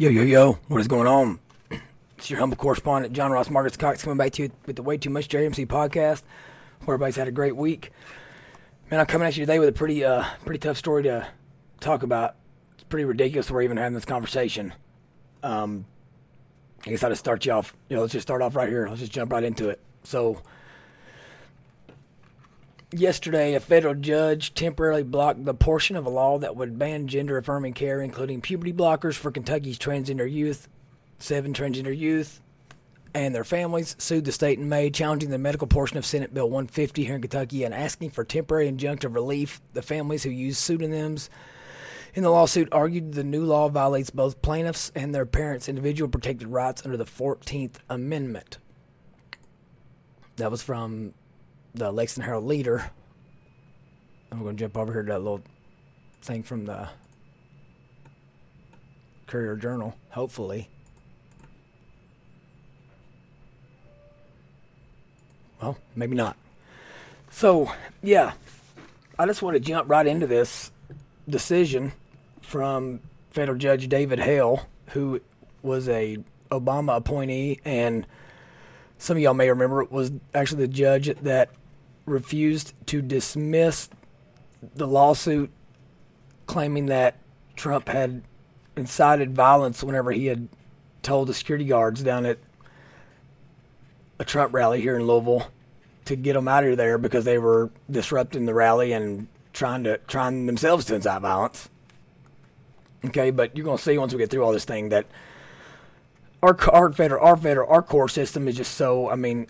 Yo, yo, yo, what is going on? It's your humble correspondent, John Ross Marcus Cox, coming back to you with the Way Too Much JRMC podcast, where everybody's had a great week. Man, I'm coming at you today with a pretty, uh, pretty tough story to talk about. It's pretty ridiculous we're even having this conversation. Um, I guess I'll just start you off. You know, let's just start off right here. Let's just jump right into it. So, Yesterday, a federal judge temporarily blocked the portion of a law that would ban gender affirming care, including puberty blockers for Kentucky's transgender youth. Seven transgender youth and their families sued the state in May, challenging the medical portion of Senate Bill 150 here in Kentucky and asking for temporary injunctive relief. The families who use pseudonyms in the lawsuit argued the new law violates both plaintiffs and their parents' individual protected rights under the 14th Amendment. That was from the Lexington Herald Leader. I'm going to jump over here to that little thing from the Courier Journal, hopefully. Well, maybe not. So, yeah, I just want to jump right into this decision from federal judge David Hale, who was a Obama appointee and some of y'all may remember was actually the judge that refused to dismiss the lawsuit claiming that Trump had incited violence whenever he had told the security guards down at a Trump rally here in Louisville to get them out of there because they were disrupting the rally and trying to trying themselves to incite violence. Okay, but you're gonna see once we get through all this thing that our our federal our federal our court system is just so. I mean,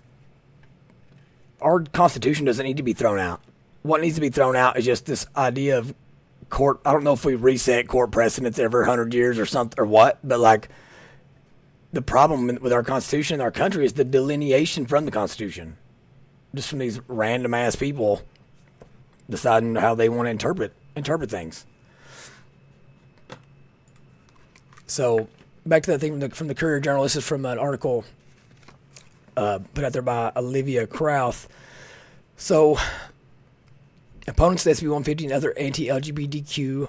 our Constitution doesn't need to be thrown out. What needs to be thrown out is just this idea of court. I don't know if we reset court precedents every hundred years or something or what, but like the problem with our Constitution our country is the delineation from the Constitution, just from these random ass people deciding how they want to interpret interpret things. So back to that thing from the, from the Courier Journal. This is from an article uh, put out there by Olivia Krauth. So, opponents of SB 150 and other anti LGBTQ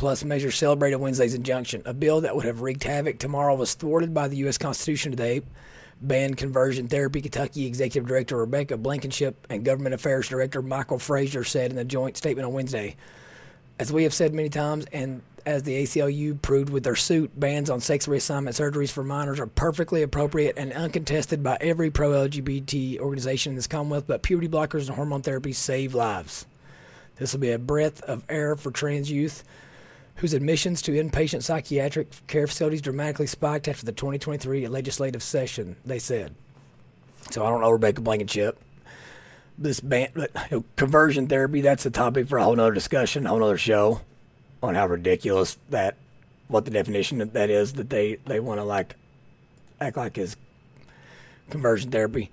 plus measures celebrated Wednesday's injunction. A bill that would have wreaked havoc tomorrow was thwarted by the U.S. Constitution today. Banned conversion therapy Kentucky Executive Director Rebecca Blankenship and Government Affairs Director Michael Frazier said in a joint statement on Wednesday. As we have said many times, and as the ACLU proved with their suit, bans on sex reassignment surgeries for minors are perfectly appropriate and uncontested by every pro LGBT organization in this Commonwealth, but puberty blockers and hormone therapy save lives. This will be a breath of air for trans youth whose admissions to inpatient psychiatric care facilities dramatically spiked after the 2023 legislative session, they said. So I don't know Rebecca Blankenship. This ban, you know, conversion therapy, that's a topic for a whole other discussion, a whole other show on how ridiculous that what the definition of that is that they they want to like act like is conversion therapy.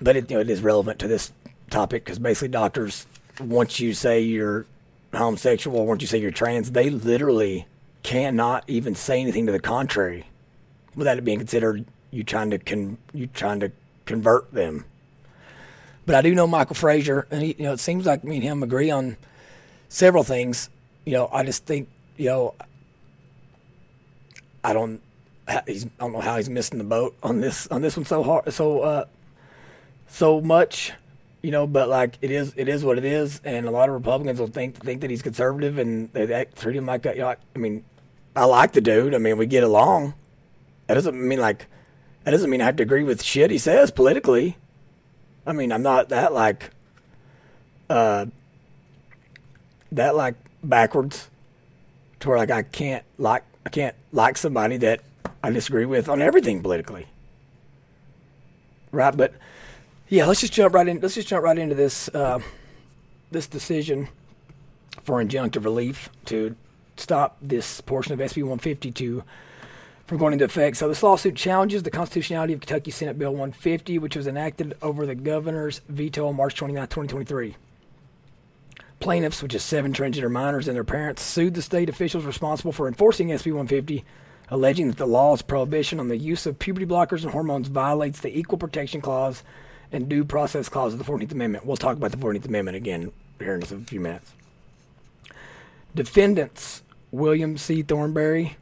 But it you know it is relevant to this topic because basically doctors once you say you're homosexual, once you say you're trans, they literally cannot even say anything to the contrary without it being considered you trying to con you trying to convert them. But I do know Michael Frazier, and he, you know it seems like me and him agree on several things you know, I just think, you know, I don't, he's, I don't know how he's missing the boat on this on this one so hard, so uh, so much, you know. But like it is, it is what it is, and a lot of Republicans will think think that he's conservative, and they, they treat him like, you know, I mean, I like the dude. I mean, we get along. That doesn't mean like, that doesn't mean I have to agree with shit he says politically. I mean, I'm not that like, uh, that like backwards to where like I can't like I can't like somebody that I disagree with on everything politically. Right, but yeah, let's just jump right in. Let's just jump right into this uh, this decision for injunctive relief to stop this portion of SB 152 from going into effect. So this lawsuit challenges the constitutionality of Kentucky Senate Bill 150, which was enacted over the governor's veto on March 29, 2023. Plaintiffs, which is seven transgender minors and their parents, sued the state officials responsible for enforcing SB 150, alleging that the law's prohibition on the use of puberty blockers and hormones violates the Equal Protection Clause and Due Process Clause of the 14th Amendment. We'll talk about the 14th Amendment again here in a few minutes. Defendants William C. Thornbury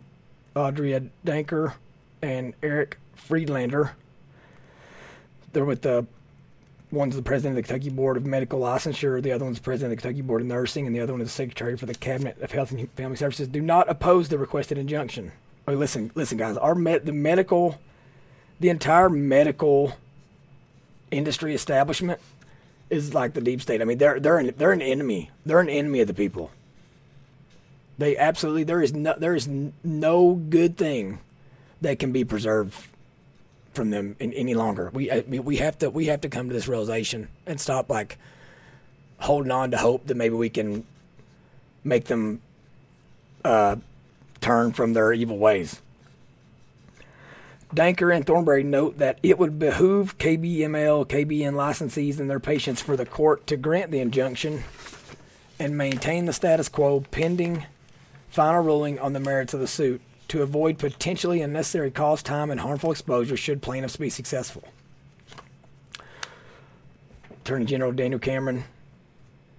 Audrey Denker and Eric Friedlander. They're with the one's the president of the Kentucky Board of Medical Licensure, the other one's president of the Kentucky Board of Nursing, and the other one is the secretary for the Cabinet of Health and Family Services. Do not oppose the requested injunction. Oh, listen, listen, guys. Our med- the medical, the entire medical industry establishment is like the deep state. I mean, they're they're an, they're an enemy. They're an enemy of the people. They absolutely there is no there is no good thing that can be preserved from them in, any longer. We I mean, we have to we have to come to this realization and stop like holding on to hope that maybe we can make them uh, turn from their evil ways. Denker and Thornbury note that it would behoove KBML, KBN licensees, and their patients for the court to grant the injunction and maintain the status quo pending final ruling on the merits of the suit to avoid potentially unnecessary cost, time, and harmful exposure should plaintiffs be successful. Attorney General Daniel Cameron,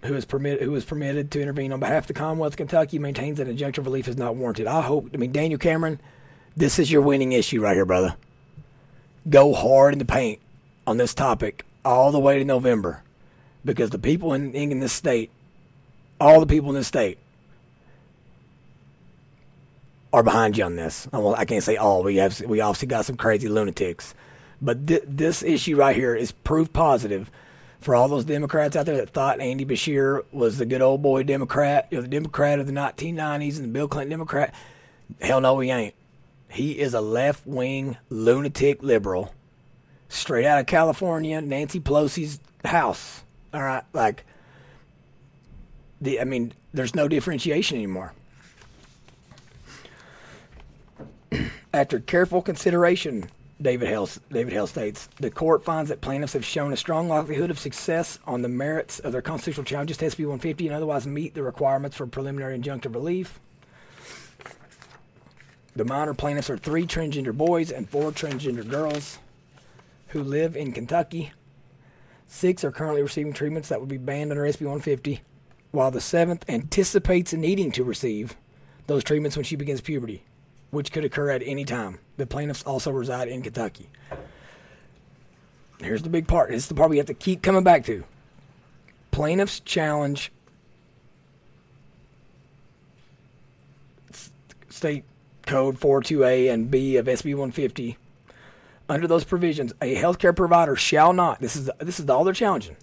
who is permitted who is permitted to intervene on behalf of the Commonwealth of Kentucky, maintains that injunctive relief is not warranted. I hope. I mean, Daniel Cameron, this is your winning issue right here, brother. Go hard in the paint on this topic all the way to November, because the people in, in this state, all the people in this state, are behind you on this. Well, I can't say all. We have we obviously got some crazy lunatics, but th- this issue right here is proof positive for all those Democrats out there that thought Andy Beshear was the good old boy Democrat, you know, the Democrat of the 1990s and the Bill Clinton Democrat. Hell no, he ain't. He is a left wing lunatic liberal, straight out of California, Nancy Pelosi's house. All right, like the. I mean, there's no differentiation anymore. After careful consideration, David Hale, David Hale states, the court finds that plaintiffs have shown a strong likelihood of success on the merits of their constitutional challenges to SB 150 and otherwise meet the requirements for preliminary injunctive relief. The minor plaintiffs are three transgender boys and four transgender girls who live in Kentucky. Six are currently receiving treatments that would be banned under SB 150, while the seventh anticipates needing to receive those treatments when she begins puberty which could occur at any time. The plaintiffs also reside in Kentucky. Here's the big part. This is the part we have to keep coming back to. Plaintiffs challenge state code 42A and B of SB 150. Under those provisions, a healthcare provider shall not. This is this is all they're challenging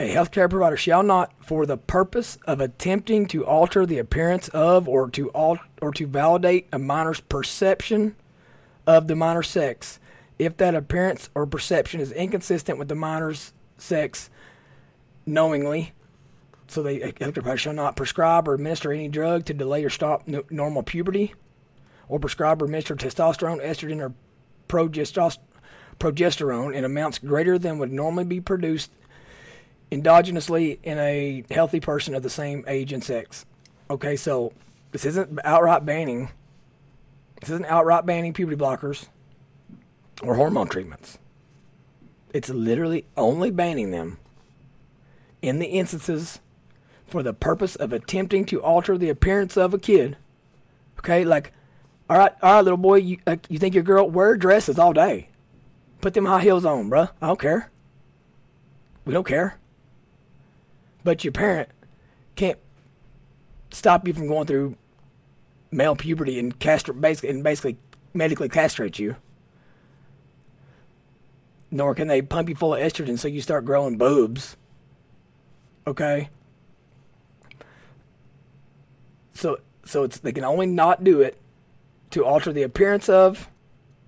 a healthcare provider shall not, for the purpose of attempting to alter the appearance of or to al- or to validate a minor's perception of the minor's sex, if that appearance or perception is inconsistent with the minor's sex, knowingly. So the healthcare provider shall not prescribe or administer any drug to delay or stop n- normal puberty, or prescribe or administer testosterone, estrogen, or progesterone in amounts greater than would normally be produced endogenously in a healthy person of the same age and sex. Okay, so this isn't outright banning. This isn't outright banning puberty blockers or hormone treatments. It's literally only banning them in the instances for the purpose of attempting to alter the appearance of a kid. Okay, like, all right, all right, little boy, you, you think your girl wear dresses all day? Put them high heels on, bruh. I don't care. We don't care but your parent can't stop you from going through male puberty and castrate basically and basically medically castrate you. Nor can they pump you full of estrogen so you start growing boobs. Okay? So so it's they can only not do it to alter the appearance of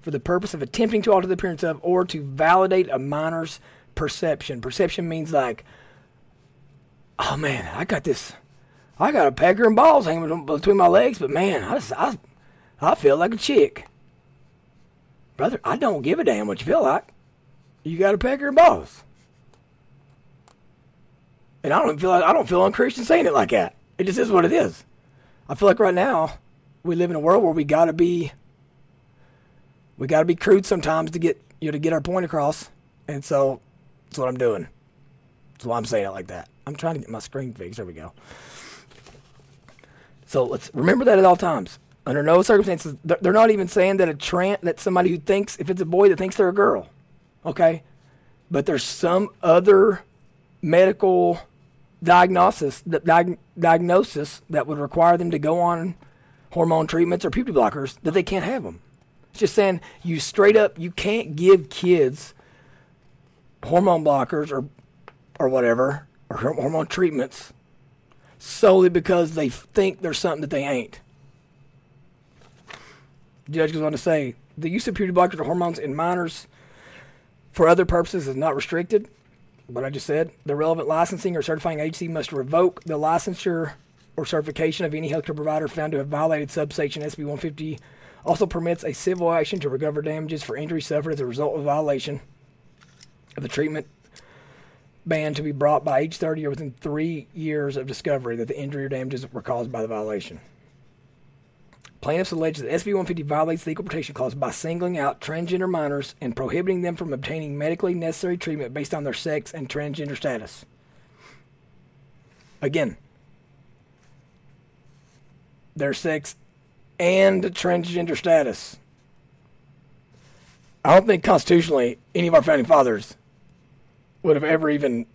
for the purpose of attempting to alter the appearance of or to validate a minor's perception. Perception means like oh man, I got this, I got a pecker and balls hanging between my legs, but man, I, I, I feel like a chick. Brother, I don't give a damn what you feel like. You got a pecker and balls. And I don't feel I don't feel unchristian saying it like that. It just is what it is. I feel like right now we live in a world where we gotta be we gotta be crude sometimes to get you know to get our point across. And so that's what I'm doing. That's why I'm saying it like that. I'm trying to get my screen fixed. There we go. So let's remember that at all times. Under no circumstances, they're not even saying that a trans that somebody who thinks if it's a boy that thinks they're a girl, okay, but there's some other medical diagnosis that diag- diagnosis that would require them to go on hormone treatments or puberty blockers that they can't have them. It's just saying you straight up you can't give kids hormone blockers or or whatever or hormone treatments solely because they think there's something that they ain't. The judge goes on to say the use of puberty blockers or hormones in minors for other purposes is not restricted. What I just said, the relevant licensing or certifying agency must revoke the licensure or certification of any healthcare provider found to have violated subsection SB 150. Also permits a civil action to recover damages for injury suffered as a result of violation of the treatment ban to be brought by age 30 or within three years of discovery that the injury or damages were caused by the violation. Plaintiffs allege that SB 150 violates the Equal Protection Clause by singling out transgender minors and prohibiting them from obtaining medically necessary treatment based on their sex and transgender status. Again, their sex and transgender status. I don't think constitutionally any of our founding fathers would have ever even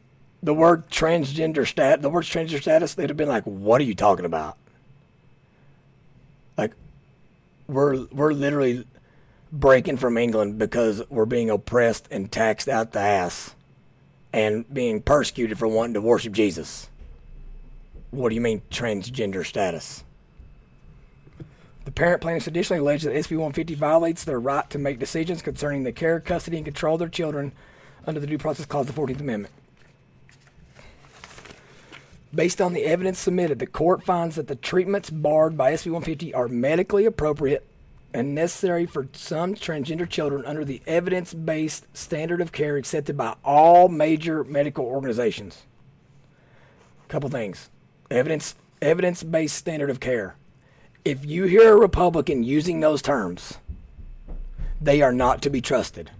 the word transgender stat the word transgender status they'd have been like what are you talking about? Like we're we're literally breaking from England because we're being oppressed and taxed out the ass and being persecuted for wanting to worship Jesus. What do you mean transgender status? The parent plaintiffs additionally allege that SB 150 violates their right to make decisions concerning the care, custody, and control of their children under the Due Process Clause of the 14th Amendment. Based on the evidence submitted, the court finds that the treatments barred by SB 150 are medically appropriate and necessary for some transgender children under the evidence based standard of care accepted by all major medical organizations. Couple things. Evidence evidence based standard of care. If you hear a Republican using those terms, they are not to be trusted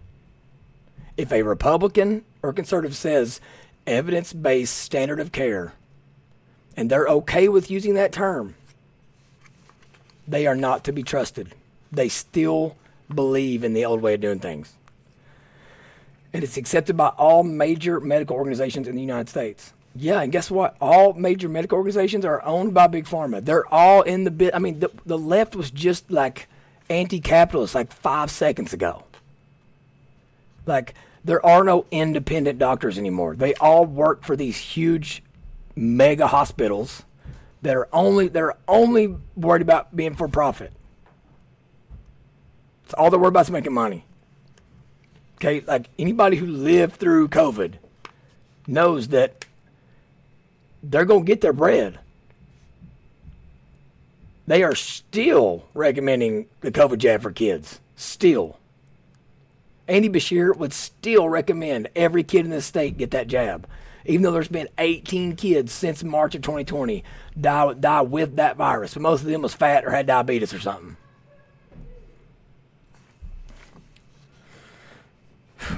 if a Republican or conservative says evidence based standard of care and they're okay with using that term, they are not to be trusted. They still believe in the old way of doing things. And it's accepted by all major medical organizations in the United States. Yeah, and guess what? All major medical organizations are owned by Big Pharma. They're all in the bit. I mean, the, the left was just like anti capitalist like five seconds ago. Like, there are no independent doctors anymore. They all work for these huge mega hospitals that are only they're only worried about being for profit. It's all they're worried about is making money. Okay, like anybody who lived through COVID knows that they're gonna get their bread. They are still recommending the COVID jab for kids. Still. Andy Beshear would still recommend every kid in the state get that jab, even though there's been 18 kids since March of 2020 die, die with that virus. But most of them was fat or had diabetes or something.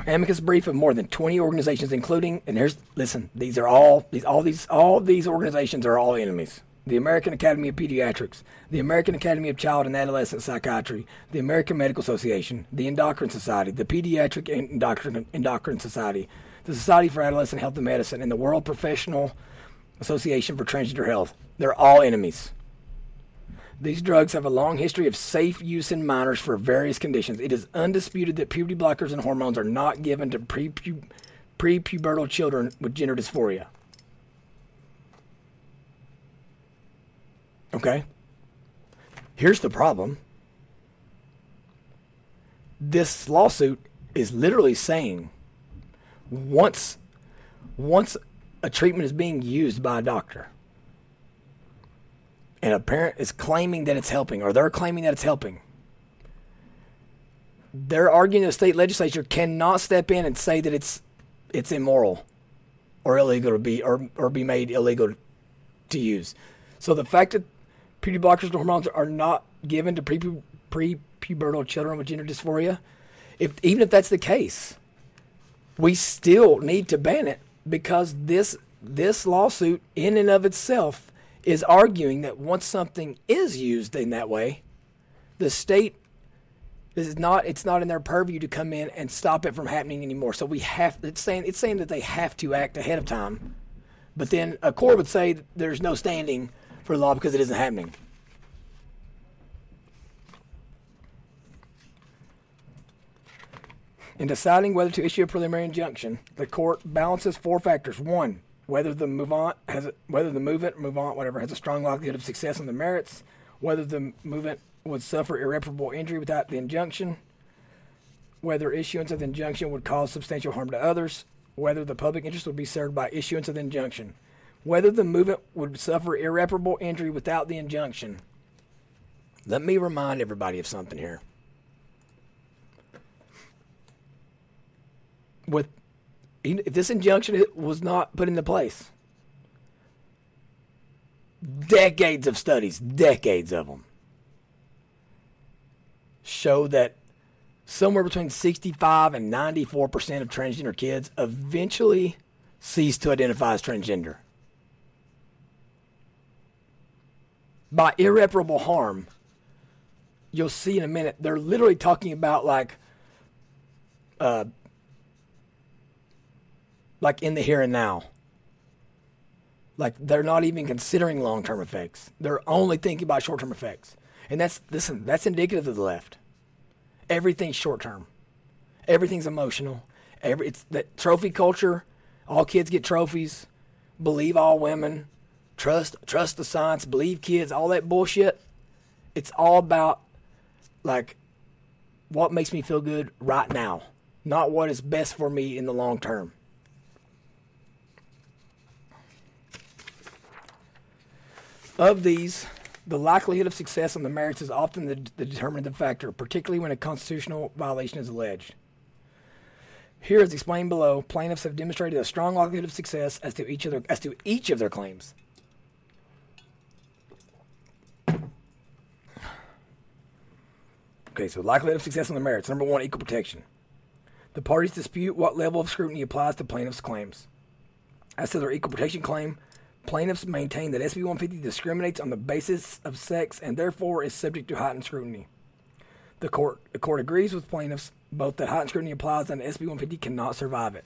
Amicus brief of more than 20 organizations, including, and here's, listen, these are all, these, all these, all these organizations are all enemies the American Academy of Pediatrics, the American Academy of Child and Adolescent Psychiatry, the American Medical Association, the Endocrine Society, the Pediatric Endocrine, Endocrine Society, the Society for Adolescent Health and Medicine, and the World Professional Association for Transgender Health. They're all enemies. These drugs have a long history of safe use in minors for various conditions. It is undisputed that puberty blockers and hormones are not given to pre pubertal children with gender dysphoria. Okay? Here's the problem this lawsuit is literally saying once once a treatment is being used by a doctor and a parent is claiming that it's helping or they're claiming that it's helping they're arguing the state legislature cannot step in and say that it's it's immoral or illegal to be or, or be made illegal to use so the fact that puberty blockers and hormones are not given to pre pre-pubertal children with gender dysphoria, if even if that's the case, we still need to ban it because this this lawsuit in and of itself is arguing that once something is used in that way, The state is not it's not in their purview to come in and stop it from happening anymore. So we have it's saying it's saying that they have to act ahead of time. But then a court would say there's no standing for law because it isn't happening. In deciding whether to issue a preliminary injunction, the court balances four factors. One, whether the movement has a, whether the movement, movement, whatever, has a strong likelihood of success on the merits, whether the movement would suffer irreparable injury without the injunction, whether issuance of the injunction would cause substantial harm to others, whether the public interest would be served by issuance of the injunction, whether the movement would suffer irreparable injury without the injunction. Let me remind everybody of something here. with if this injunction was not put into place, decades of studies, decades of them, show that somewhere between 65 and 94 percent of transgender kids eventually cease to identify as transgender. By irreparable harm, you'll see in a minute, they're literally talking about like uh, like in the here and now. Like they're not even considering long term effects. They're only thinking about short term effects. And that's listen, that's indicative of the left. Everything's short term. Everything's emotional. Every it's that trophy culture. All kids get trophies. Believe all women. Trust trust the science. Believe kids. All that bullshit. It's all about like what makes me feel good right now, not what is best for me in the long term. Of these, the likelihood of success on the merits is often the, the determinative factor, particularly when a constitutional violation is alleged. Here, as explained below, plaintiffs have demonstrated a strong likelihood of success as to each of their, as to each of their claims. Okay, so likelihood of success on the merits. Number one, equal protection. The parties dispute what level of scrutiny applies to plaintiffs' claims. As to their equal protection claim, Plaintiffs maintain that SB 150 discriminates on the basis of sex and therefore is subject to heightened scrutiny. The court, the court agrees with plaintiffs both that heightened scrutiny applies and SB 150 cannot survive it.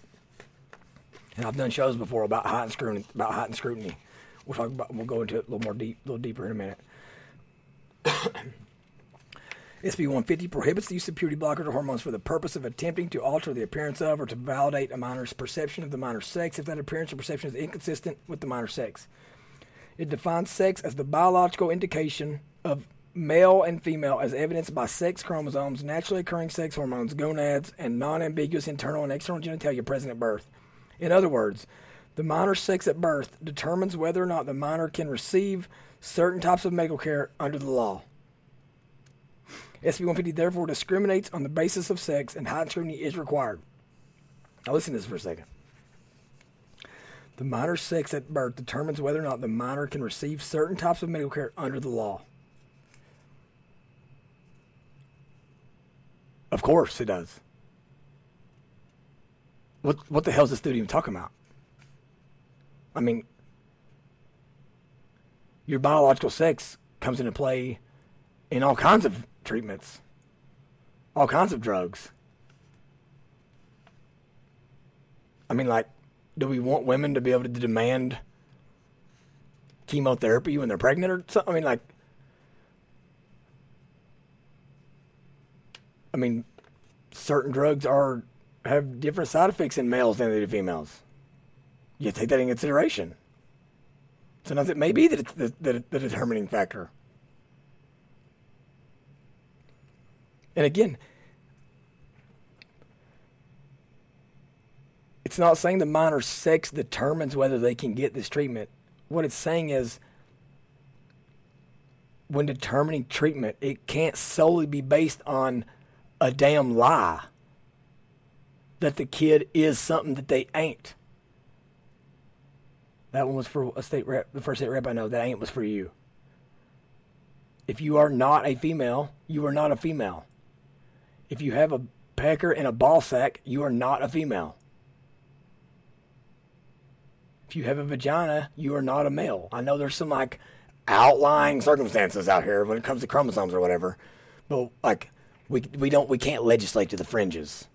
And I've done shows before about heightened scrutiny. About heightened scrutiny. We'll talk about. We'll go into it a little more deep, a little deeper in a minute. SB 150 prohibits the use of puberty blockers or hormones for the purpose of attempting to alter the appearance of or to validate a minor's perception of the minor's sex if that appearance or perception is inconsistent with the minor's sex. It defines sex as the biological indication of male and female as evidenced by sex chromosomes, naturally occurring sex hormones, gonads, and non ambiguous internal and external genitalia present at birth. In other words, the minor's sex at birth determines whether or not the minor can receive certain types of medical care under the law. SB 150 therefore discriminates on the basis of sex, and heightened scrutiny is required. Now, listen to this for a second. The minor's sex at birth determines whether or not the minor can receive certain types of medical care under the law. Of course, it does. What what the hell is this dude even talking about? I mean, your biological sex comes into play in all kinds of treatments, all kinds of drugs. I mean, like, do we want women to be able to demand chemotherapy when they're pregnant or something? I mean, like, I mean, certain drugs are have different side effects in males than they do females. You take that in consideration. Sometimes it may be the, the, the, the determining factor. And again, it's not saying the minor's sex determines whether they can get this treatment. What it's saying is when determining treatment, it can't solely be based on a damn lie that the kid is something that they ain't. That one was for a state rep, the first state rep I know. That ain't was for you. If you are not a female, you are not a female. If you have a pecker and a ball sack, you are not a female. If you have a vagina, you are not a male. I know there's some like outlying circumstances out here when it comes to chromosomes or whatever, but like we we don't we can't legislate to the fringes.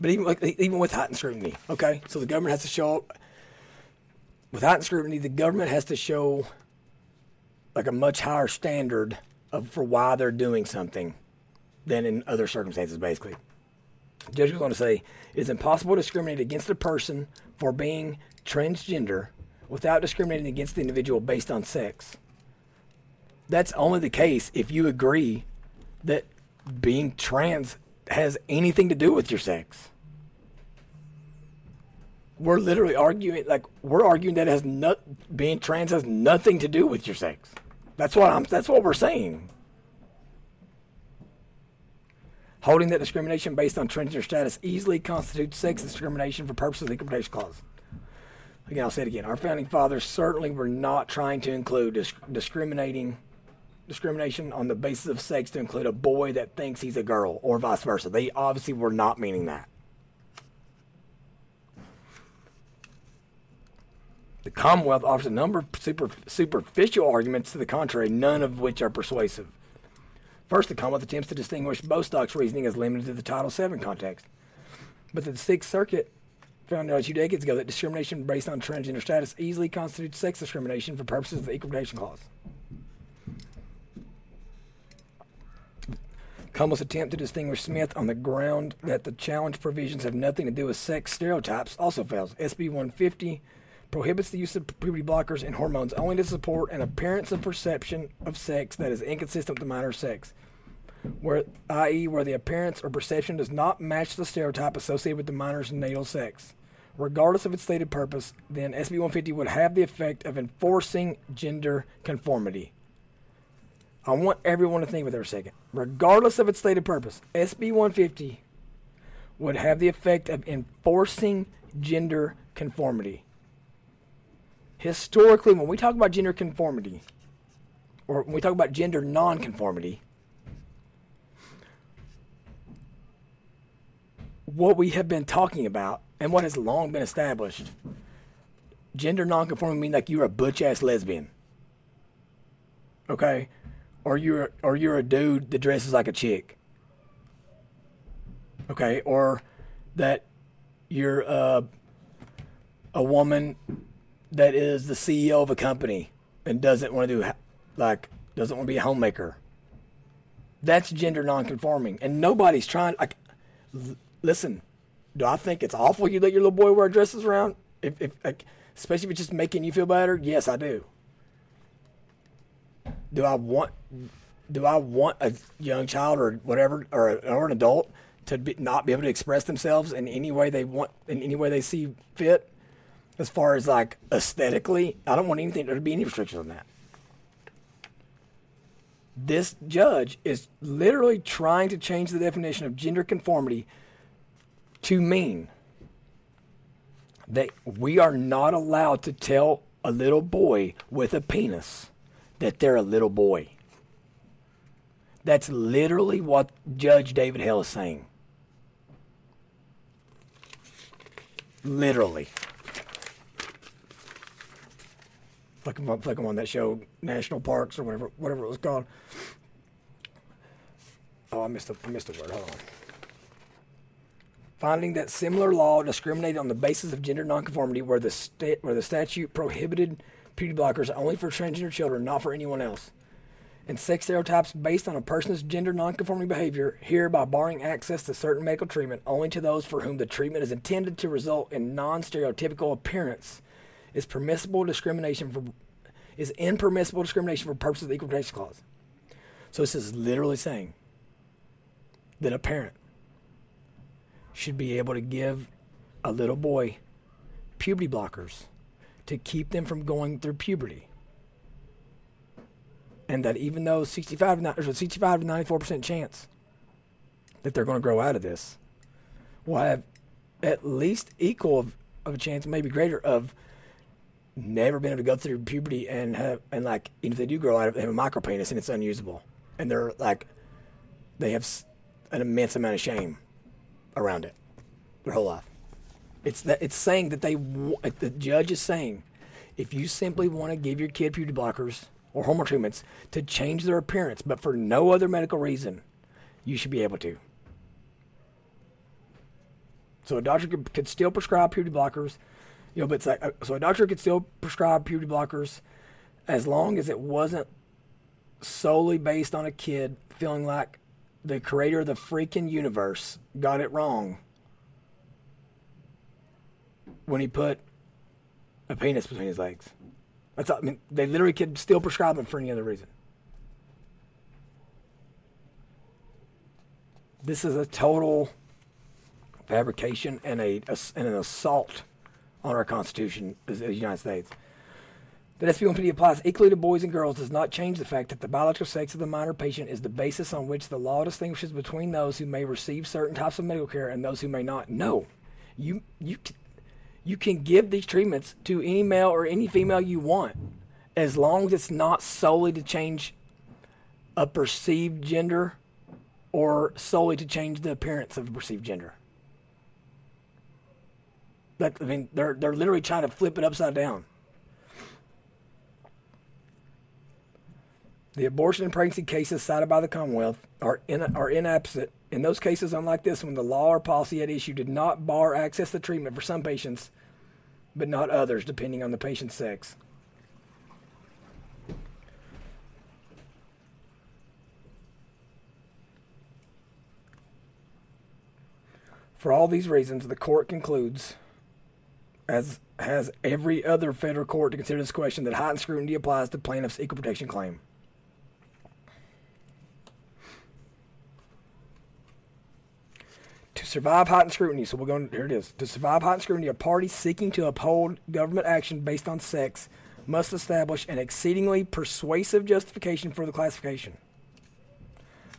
But even like even with heightened scrutiny, okay, so the government has to show with heightened scrutiny, the government has to show like a much higher standard of for why they're doing something than in other circumstances. Basically, the judge was going to say it is impossible to discriminate against a person for being transgender without discriminating against the individual based on sex. That's only the case if you agree that being trans has anything to do with your sex. We're literally arguing like we're arguing that has not being trans has nothing to do with your sex. That's what I'm that's what we're saying. Holding that discrimination based on transgender status easily constitutes sex discrimination for purposes of the Equal Protection Clause. Again, I'll say it again. Our founding fathers certainly were not trying to include disc- discriminating discrimination on the basis of sex to include a boy that thinks he's a girl or vice versa. They obviously were not meaning that. The Commonwealth offers a number of super, superficial arguments to the contrary, none of which are persuasive. First, the Commonwealth attempts to distinguish Bostock's reasoning as limited to the Title VII context. But the Sixth Circuit found out a few decades ago that discrimination based on transgender status easily constitutes sex discrimination for purposes of the Equal Protection Clause. Cummel's attempt to distinguish Smith on the ground that the challenge provisions have nothing to do with sex stereotypes also fails. SB 150 prohibits the use of puberty blockers and hormones only to support an appearance of perception of sex that is inconsistent with the minor's sex, where, i.e., where the appearance or perception does not match the stereotype associated with the minor's natal sex. Regardless of its stated purpose, then SB 150 would have the effect of enforcing gender conformity. I want everyone to think with it for a second. Regardless of its stated purpose, SB 150 would have the effect of enforcing gender conformity. Historically, when we talk about gender conformity, or when we talk about gender nonconformity, what we have been talking about and what has long been established, gender nonconforming means like you're a butch ass lesbian. Okay? or you're or you're a dude that dresses like a chick. Okay, or that you're uh, a woman that is the CEO of a company and doesn't want to do like doesn't want to be a homemaker. That's gender nonconforming, and nobody's trying. Like, listen, do I think it's awful you let your little boy wear dresses around? If, if like, especially if it's just making you feel better, yes, I do do I want do I want a young child or whatever or, or an adult to be, not be able to express themselves in any way they want in any way they see fit as far as like aesthetically I don't want anything there to be any restrictions on that this judge is literally trying to change the definition of gender conformity to mean that we are not allowed to tell a little boy with a penis that they're a little boy. That's literally what Judge David Hale is saying. Literally. Like I'm, like I'm on that show, National Parks or whatever, whatever it was called. Oh, I missed a, I missed a word. Hold on. Finding that similar law discriminated on the basis of gender nonconformity, where the sta- where the statute prohibited puberty blockers only for transgender children, not for anyone else. And sex stereotypes based on a person's gender nonconforming behavior, hereby barring access to certain medical treatment only to those for whom the treatment is intended to result in non-stereotypical appearance, is permissible discrimination for is impermissible discrimination for purposes of the Equal Protection Clause. So this is literally saying that a parent should be able to give a little boy puberty blockers to keep them from going through puberty. And that even though 65 there's a 65 to 94% chance that they're going to grow out of this, will have at least equal of, of a chance, maybe greater, of never been able to go through puberty and have and like even if they do grow out of they have a micro penis and it's unusable, and they're like they have an immense amount of shame around it their whole life. It's that it's saying that they uh, the judge is saying if you simply want to give your kid puberty blockers or hormone treatments to change their appearance, but for no other medical reason, you should be able to. So a doctor could, could still prescribe puberty blockers, you know, but it's like, uh, so a doctor could still prescribe puberty blockers as long as it wasn't solely based on a kid feeling like the creator of the freaking universe got it wrong when he put a penis between his legs. That's I mean, they literally could still prescribe him for any other reason. This is a total fabrication and a, a and an assault on our Constitution as the United States. That SB150 applies equally to boys and girls does not change the fact that the biological sex of the minor patient is the basis on which the law distinguishes between those who may receive certain types of medical care and those who may not. No, you you you can give these treatments to any male or any female you want, as long as it's not solely to change a perceived gender or solely to change the appearance of a perceived gender. That I mean, they're they're literally trying to flip it upside down. The abortion and pregnancy cases cited by the Commonwealth are in, are inapposite. In those cases, unlike this one, the law or policy at issue did not bar access to treatment for some patients, but not others, depending on the patient's sex. For all these reasons, the court concludes, as has every other federal court to consider this question, that heightened scrutiny applies to plaintiff's equal protection claim. To survive heightened scrutiny, so we're going, here it is. To survive heightened scrutiny, a party seeking to uphold government action based on sex must establish an exceedingly persuasive justification for the classification.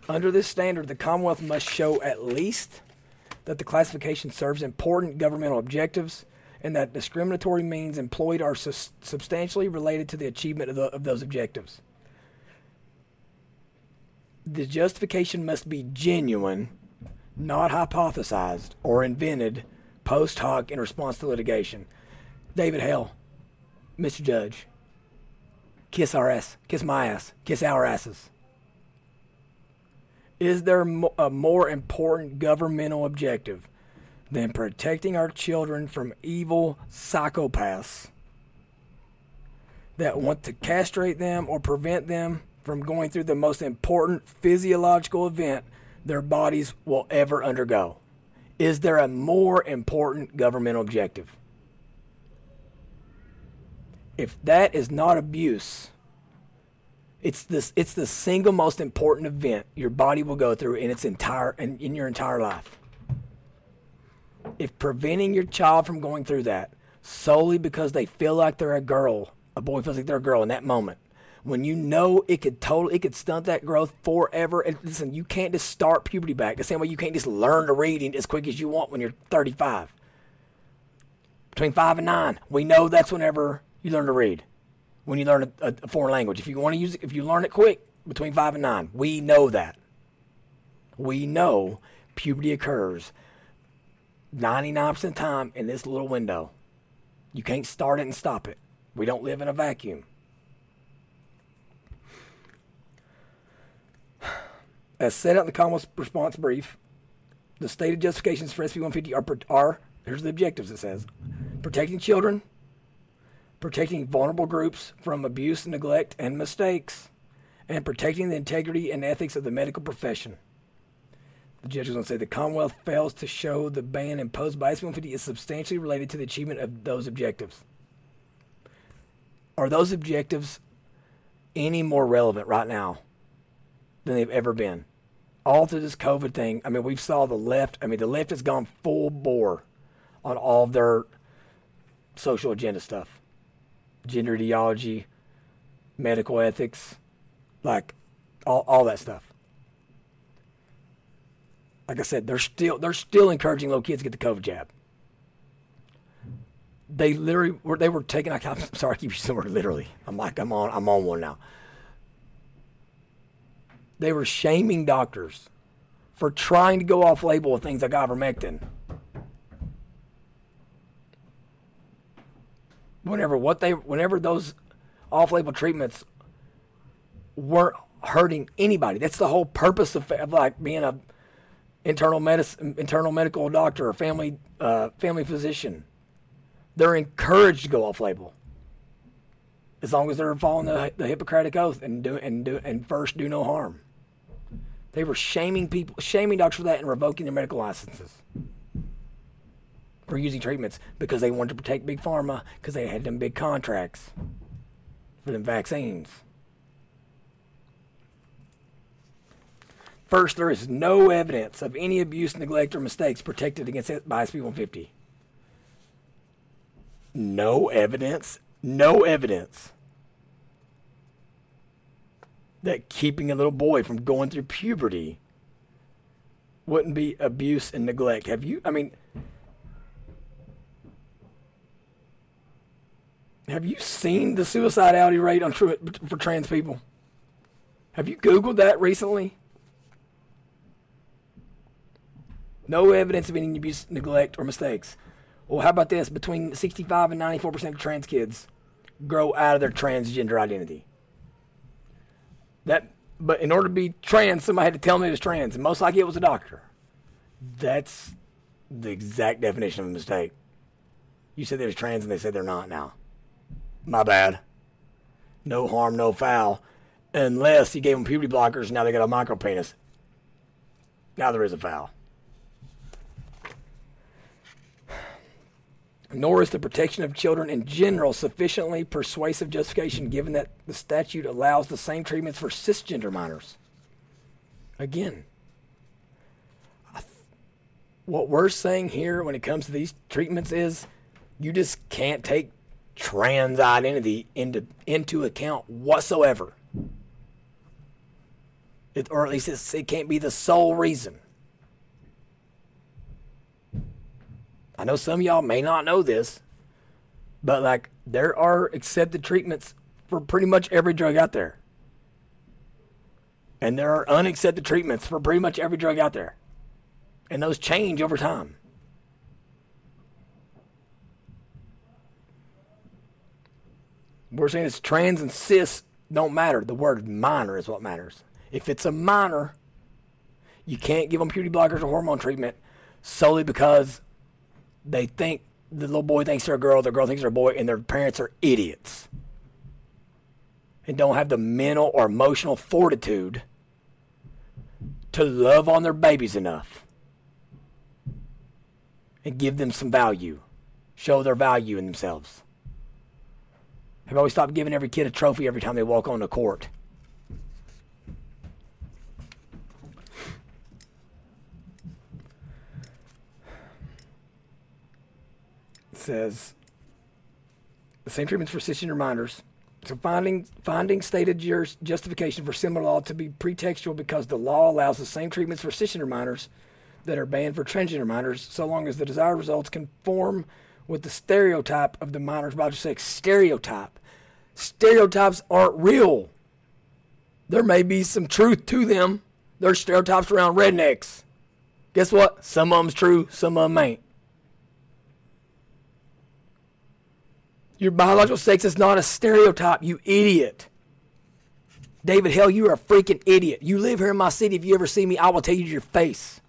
Under this standard, the Commonwealth must show at least that the classification serves important governmental objectives and that discriminatory means employed are su- substantially related to the achievement of, the, of those objectives. The justification must be genuine not hypothesized or invented post hoc in response to litigation. David Hale, Mr. Judge, kiss our ass, kiss my ass, kiss our asses. Is there a more important governmental objective than protecting our children from evil psychopaths that want to castrate them or prevent them from going through the most important physiological event their bodies will ever undergo. Is there a more important governmental objective? If that is not abuse, it's this it's the single most important event your body will go through in its entire in, in your entire life. If preventing your child from going through that solely because they feel like they're a girl, a boy feels like they're a girl in that moment, when you know it could totally it could stunt that growth forever. And listen, you can't just start puberty back the same way you can't just learn to read as quick as you want when you're 35. Between five and nine, we know that's whenever you learn to read. When you learn a, a foreign language, if you want to use it, if you learn it quick, between five and nine, we know that. We know puberty occurs 99% of the time in this little window. You can't start it and stop it. We don't live in a vacuum. As set out in the Commonwealth's response brief, the stated justifications for SB 150 are, are here's the objectives it says protecting children, protecting vulnerable groups from abuse, neglect, and mistakes, and protecting the integrity and ethics of the medical profession. The judge is going to say the Commonwealth fails to show the ban imposed by SB 150 is substantially related to the achievement of those objectives. Are those objectives any more relevant right now than they've ever been. All through this COVID thing, I mean, we've saw the left. I mean, the left has gone full bore on all their social agenda stuff, gender ideology, medical ethics, like all, all that stuff. Like I said, they're still they're still encouraging little kids to get the COVID jab. They literally were they were taking. I'm sorry, I keep using the word literally. I'm like I'm on I'm on one now they were shaming doctors for trying to go off label with things like ivermectin. Whenever what they whenever those off label treatments weren't hurting anybody. That's the whole purpose of, of like being a internal medicine, internal medical doctor or family uh, family physician. They're encouraged to go off label as long as they're following the, the Hippocratic oath and do and do and first do no harm. They were shaming people, shaming doctors for that, and revoking their medical licenses for using treatments because they wanted to protect big pharma because they had them big contracts for them vaccines. First, there is no evidence of any abuse, neglect, or mistakes protected against by SB 150. No evidence. No evidence that keeping a little boy from going through puberty wouldn't be abuse and neglect. Have you, I mean, have you seen the suicidality rate on for trans people? Have you Googled that recently? No evidence of any abuse, neglect, or mistakes. Well, how about this? Between 65 and 94% of trans kids grow out of their transgender identity. That, but in order to be trans, somebody had to tell me it was trans, and most likely it was a doctor. That's the exact definition of a mistake. You said they was trans, and they said they're not now. My bad. No harm, no foul. Unless you gave them puberty blockers, and now they got a micro penis. Now there is a foul. Nor is the protection of children in general sufficiently persuasive justification given that the statute allows the same treatments for cisgender minors. Again, what we're saying here when it comes to these treatments is you just can't take trans identity into, into account whatsoever. It, or at least it can't be the sole reason. I know some of y'all may not know this, but like there are accepted treatments for pretty much every drug out there. And there are unaccepted treatments for pretty much every drug out there. And those change over time. We're saying it's trans and cis don't matter. The word minor is what matters. If it's a minor, you can't give them puberty blockers or hormone treatment solely because they think the little boy thinks they're a girl, the girl thinks they're a boy, and their parents are idiots and don't have the mental or emotional fortitude to love on their babies enough and give them some value, show their value in themselves. Have always stopped giving every kid a trophy every time they walk on the court. Says the same treatments for cisgender minors. So finding finding stated justification for similar law to be pretextual because the law allows the same treatments for cisgender minors that are banned for transgender minors, so long as the desired results conform with the stereotype of the minor's biological sex. Stereotype. Stereotypes aren't real. There may be some truth to them. There's stereotypes around rednecks. Guess what? Some of them's true, some of them ain't. Your biological sex is not a stereotype, you idiot. David Hale, you are a freaking idiot. You live here in my city. If you ever see me, I will tell you to your face.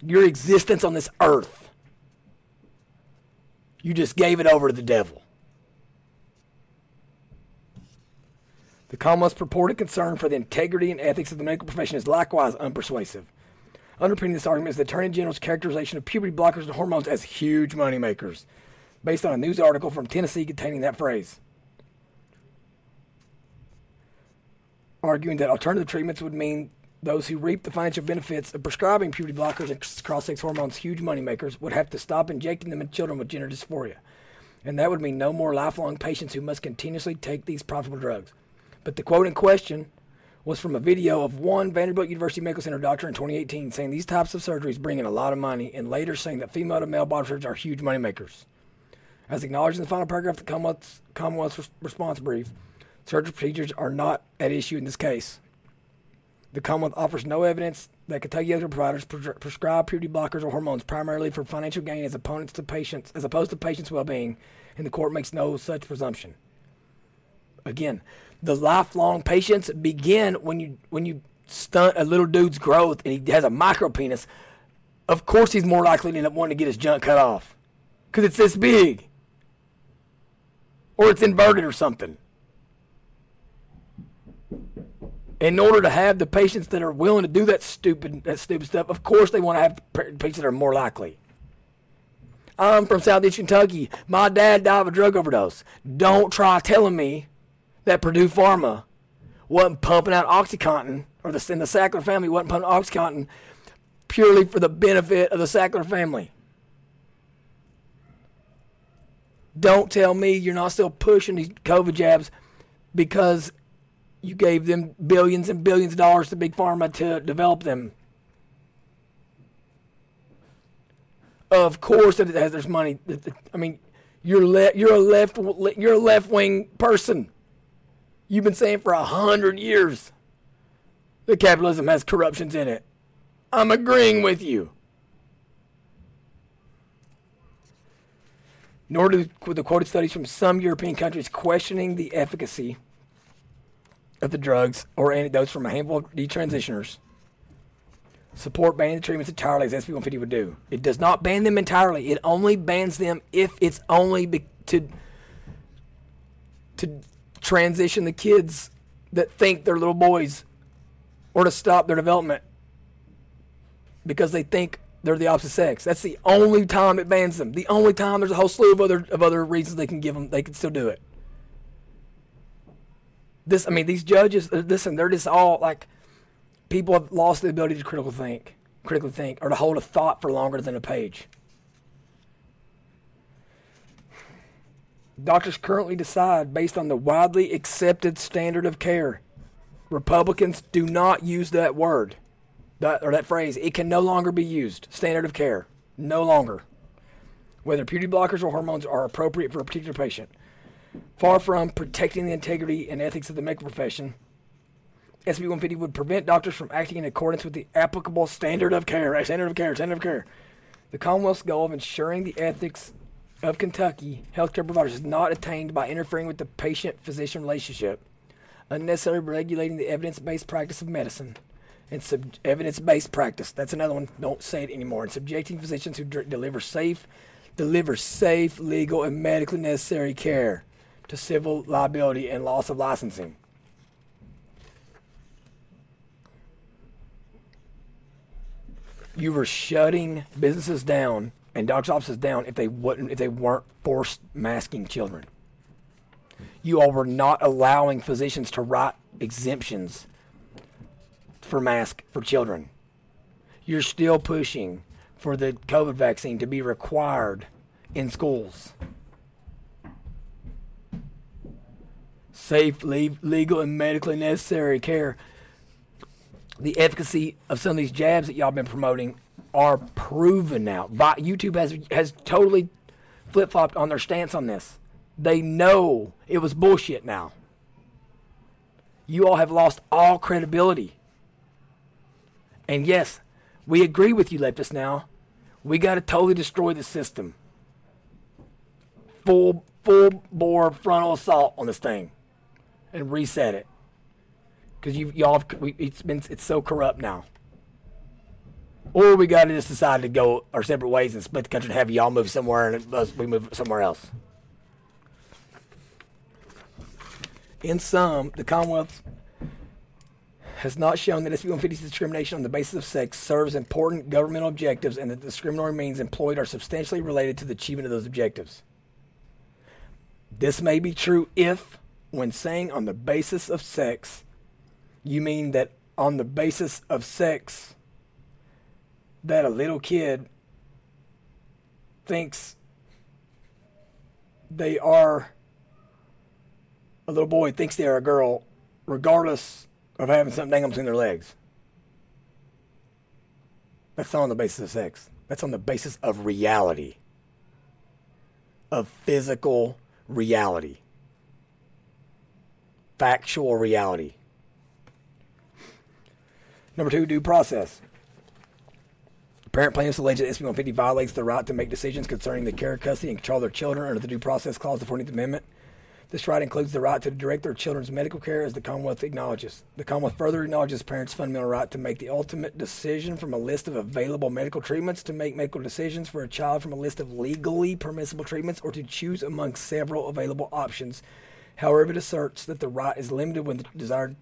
Your existence on this earth. You just gave it over to the devil. The Commonwealth's purported concern for the integrity and ethics of the medical profession is likewise unpersuasive. Underpinning this argument is the Attorney General's characterization of puberty blockers and hormones as huge moneymakers, based on a news article from Tennessee containing that phrase. Arguing that alternative treatments would mean those who reap the financial benefits of prescribing puberty blockers and cross sex hormones, huge moneymakers, would have to stop injecting them in children with gender dysphoria. And that would mean no more lifelong patients who must continuously take these profitable drugs. But the quote in question was from a video of one Vanderbilt University Medical Center doctor in 2018 saying these types of surgeries bring in a lot of money and later saying that female to male bottom surgeries are huge money makers. As acknowledged in the final paragraph of the Commonwealth's, Commonwealth's response brief, surgical procedures are not at issue in this case. The Commonwealth offers no evidence that Kentucky healthcare providers pre- prescribe puberty blockers or hormones primarily for financial gain as opponents to patients, as opposed to patients' well-being, and the court makes no such presumption. Again, the lifelong patients begin when you when you stunt a little dude's growth and he has a micro penis. Of course, he's more likely to end up wanting to get his junk cut off because it's this big, or it's inverted or something. in order to have the patients that are willing to do that stupid that stupid stuff, of course they want to have patients that are more likely. I'm from Southeast Kentucky. My dad died of a drug overdose. Don't try telling me that Purdue Pharma wasn't pumping out OxyContin, or the, the Sackler family wasn't pumping OxyContin purely for the benefit of the Sackler family. Don't tell me you're not still pushing these COVID jabs because you gave them billions and billions of dollars to Big Pharma to develop them. Of course, it has, there's money. I mean, you're le- you're a left you're a left wing person. You've been saying for a hundred years that capitalism has corruptions in it. I'm agreeing with you. Nor do the quoted studies from some European countries questioning the efficacy of the drugs or antidotes from a handful of detransitioners support banning the treatments entirely as SB 150 would do. It does not ban them entirely. It only bans them if it's only be- to to transition the kids that think they're little boys or to stop their development because they think they're the opposite sex. That's the only time it bans them. The only time there's a whole slew of other of other reasons they can give them they can still do it this I mean these judges uh, listen they're just all like people have lost the ability to critical think critically think or to hold a thought for longer than a page. Doctors currently decide based on the widely accepted standard of care. Republicans do not use that word that, or that phrase. It can no longer be used. Standard of care. No longer. Whether puberty blockers or hormones are appropriate for a particular patient. Far from protecting the integrity and ethics of the medical profession, SB 150 would prevent doctors from acting in accordance with the applicable standard of care. Standard of care, standard of care. The Commonwealth's goal of ensuring the ethics of Kentucky healthcare providers is not attained by interfering with the patient physician relationship, unnecessarily regulating the evidence based practice of medicine. And sub- evidence based practice. That's another one. Don't say it anymore. And subjecting physicians who d- deliver safe, deliver safe, legal, and medically necessary care to civil liability and loss of licensing. You were shutting businesses down and doctors' offices down if they wouldn't if they weren't forced masking children. You all were not allowing physicians to write exemptions for mask for children. You're still pushing for the COVID vaccine to be required in schools. safe, legal, and medically necessary care. The efficacy of some of these jabs that y'all been promoting are proven now. YouTube has has totally flip flopped on their stance on this. They know it was bullshit now. You all have lost all credibility. And yes, we agree with you, leftists. Now, we got to totally destroy the system. Full full bore frontal assault on this thing and reset it because you y'all it's been it's so corrupt now. Or we got to just decide to go our separate ways and split the country and have y'all move somewhere and us, we move somewhere else. In sum, the Commonwealth has not shown that SB 150's discrimination on the basis of sex serves important governmental objectives and that the discriminatory means employed are substantially related to the achievement of those objectives. This may be true if when saying on the basis of sex, you mean that on the basis of sex, that a little kid thinks they are a little boy thinks they are a girl, regardless of having something dangling between their legs. That's not on the basis of sex. That's on the basis of reality, of physical reality factual reality. Number two, due process. Parent plaintiffs allege that SB 150 violates the right to make decisions concerning the care, custody, and control of their children under the Due Process Clause of the 14th Amendment. This right includes the right to direct their children's medical care, as the Commonwealth acknowledges. The Commonwealth further acknowledges parents' fundamental right to make the ultimate decision from a list of available medical treatments, to make medical decisions for a child from a list of legally permissible treatments, or to choose among several available options. However, it asserts that the right is limited when the desired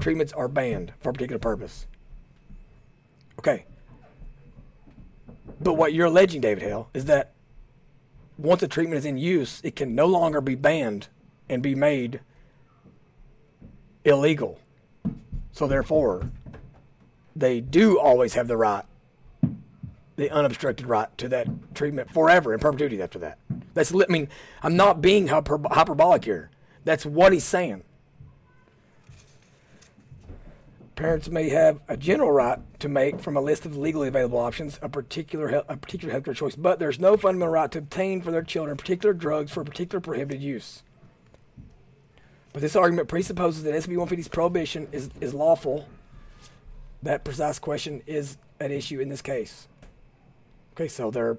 treatments are banned for a particular purpose. Okay. But what you're alleging, David Hale, is that once a treatment is in use, it can no longer be banned and be made illegal. So therefore, they do always have the right, the unobstructed right to that treatment forever in perpetuity after that. That's I mean, I'm not being hyper, hyperbolic here. That's what he's saying. Parents may have a general right to make from a list of legally available options a particular a particular healthcare choice, but there's no fundamental right to obtain for their children particular drugs for a particular prohibited use. But this argument presupposes that SB 150's prohibition is, is lawful. That precise question is at issue in this case. Okay, so there.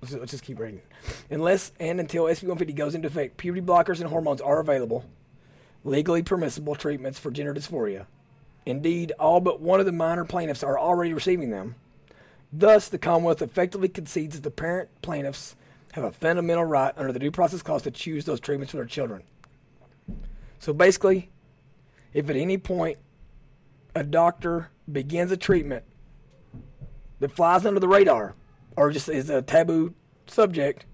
Let's, let's just keep reading. Unless and until SB 150 goes into effect, puberty blockers and hormones are available, legally permissible treatments for gender dysphoria. Indeed, all but one of the minor plaintiffs are already receiving them. Thus, the Commonwealth effectively concedes that the parent plaintiffs have a fundamental right under the Due Process Clause to choose those treatments for their children. So basically, if at any point a doctor begins a treatment that flies under the radar or just is a taboo subject,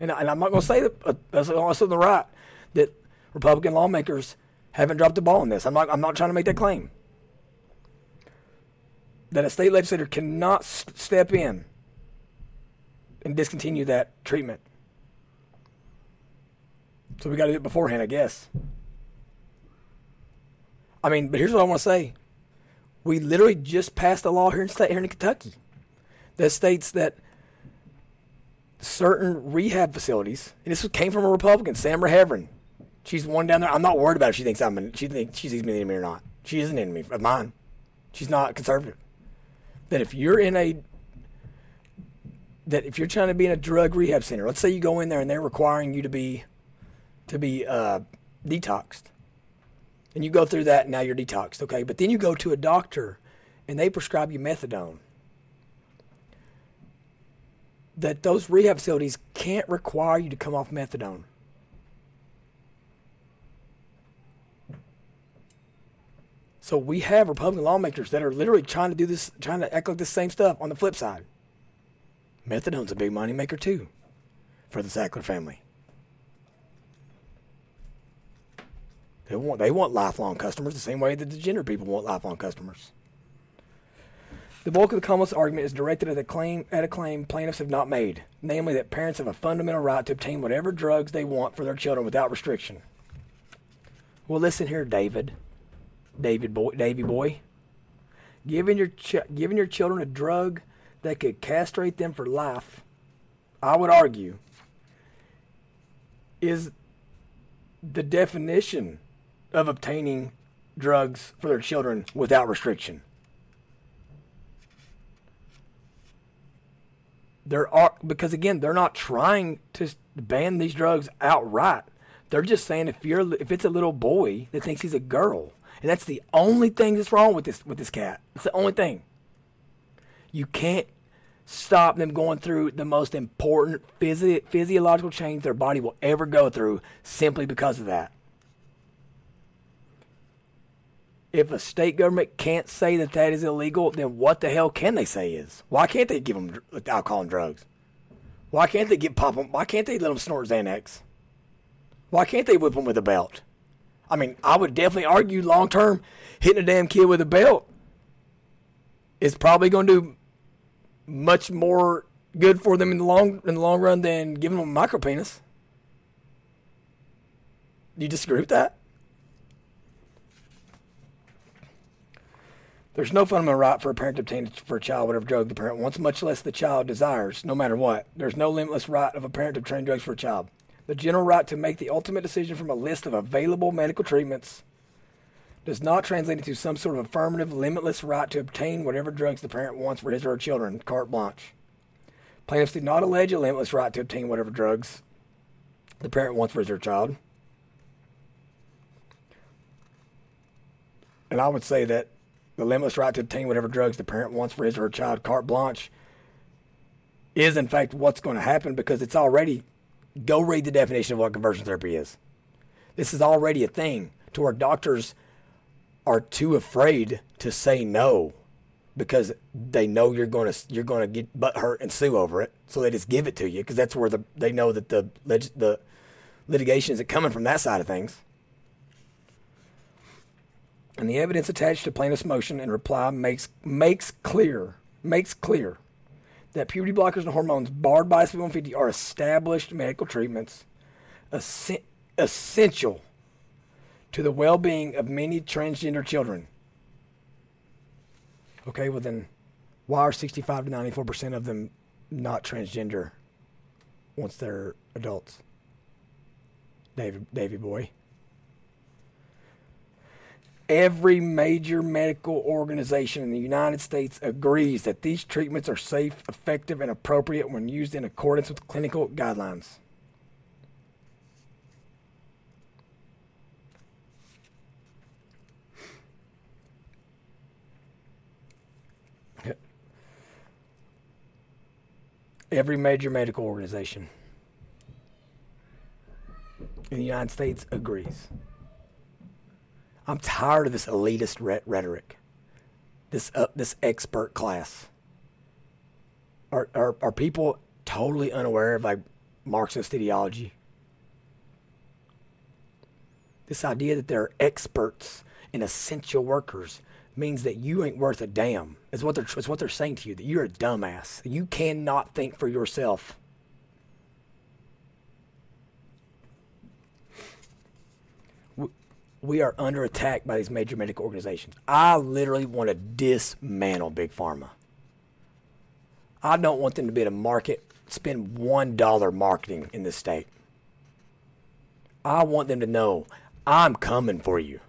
and, and I'm not going to say that that's also the right that Republican lawmakers haven't dropped the ball on this. I'm not. I'm not trying to make that claim. That a state legislator cannot step in and discontinue that treatment. So we got to do it beforehand, I guess. I mean, but here's what I want to say. We literally just passed a law here in state here in Kentucky that states that certain rehab facilities, and this came from a Republican, Samara Heavrin. She's one down there. I'm not worried about if she thinks I'm an, she thinks she sees me an enemy or not. She is an enemy of mine. She's not conservative. That if you're in a that if you're trying to be in a drug rehab center, let's say you go in there and they're requiring you to be to be uh, detoxed, and you go through that and now you're detoxed, okay? But then you go to a doctor and they prescribe you methadone. That those rehab facilities can't require you to come off methadone. So we have Republican lawmakers that are literally trying to do this, trying to act like the same stuff on the flip side. Methadone's a big money maker too for the Sackler family. They want they want lifelong customers the same way that the gender people want lifelong customers. The bulk of the Commonwealth's argument is directed at a claim at a claim plaintiffs have not made, namely that parents have a fundamental right to obtain whatever drugs they want for their children without restriction. Well, listen here, David, David boy, Davy boy, giving your ch- giving your children a drug that could castrate them for life, I would argue, is the definition of obtaining drugs for their children without restriction. There are because again, they're not trying to ban these drugs outright. They're just saying if you're if it's a little boy that thinks he's a girl, and that's the only thing that's wrong with this with this cat. It's the only thing. You can't stop them going through the most important physi- physiological change their body will ever go through simply because of that. if a state government can't say that that is illegal, then what the hell can they say is? Why can't they give them uh, alcohol and drugs? Why can't they get pop them? Why can't they let them snort Xanax? Why can't they whip them with a belt? I mean, I would definitely argue long term hitting a damn kid with a belt is probably going to do much more good for them in the long in the long run than giving them a micro penis. Do you disagree with that? There's no fundamental right for a parent to obtain for a child whatever drug the parent wants, much less the child desires, no matter what. There's no limitless right of a parent to obtain drugs for a child. The general right to make the ultimate decision from a list of available medical treatments, does not translate into some sort of affirmative, limitless right to obtain whatever drugs the parent wants for his or her children, carte blanche. Plaintiffs did not allege a limitless right to obtain whatever drugs the parent wants for his or her child. And I would say that the limitless right to obtain whatever drugs the parent wants for his or her child, carte blanche, is in fact what's going to happen because it's already. Go read the definition of what conversion therapy is. This is already a thing to where doctors are too afraid to say no because they know you're going to you're going to get butt hurt and sue over it, so they just give it to you because that's where the they know that the the litigation is coming from that side of things. And the evidence attached to plaintiff's motion and reply makes makes clear makes clear that puberty blockers and hormones barred by SB 150 are established medical treatments essential to the well being of many transgender children. Okay, well then, why are 65 to 94% of them not transgender once they're adults? David, boy. Every major medical organization in the United States agrees that these treatments are safe, effective, and appropriate when used in accordance with clinical guidelines. Every major medical organization in the United States agrees. I'm tired of this elitist rhetoric, this uh, this expert class. Are, are are people totally unaware of like Marxist ideology? This idea that they're experts and essential workers means that you ain't worth a damn. Is what they're is what they're saying to you that you're a dumbass. You cannot think for yourself. We are under attack by these major medical organizations. I literally want to dismantle Big Pharma. I don't want them to be able to market, spend one dollar marketing in this state. I want them to know I'm coming for you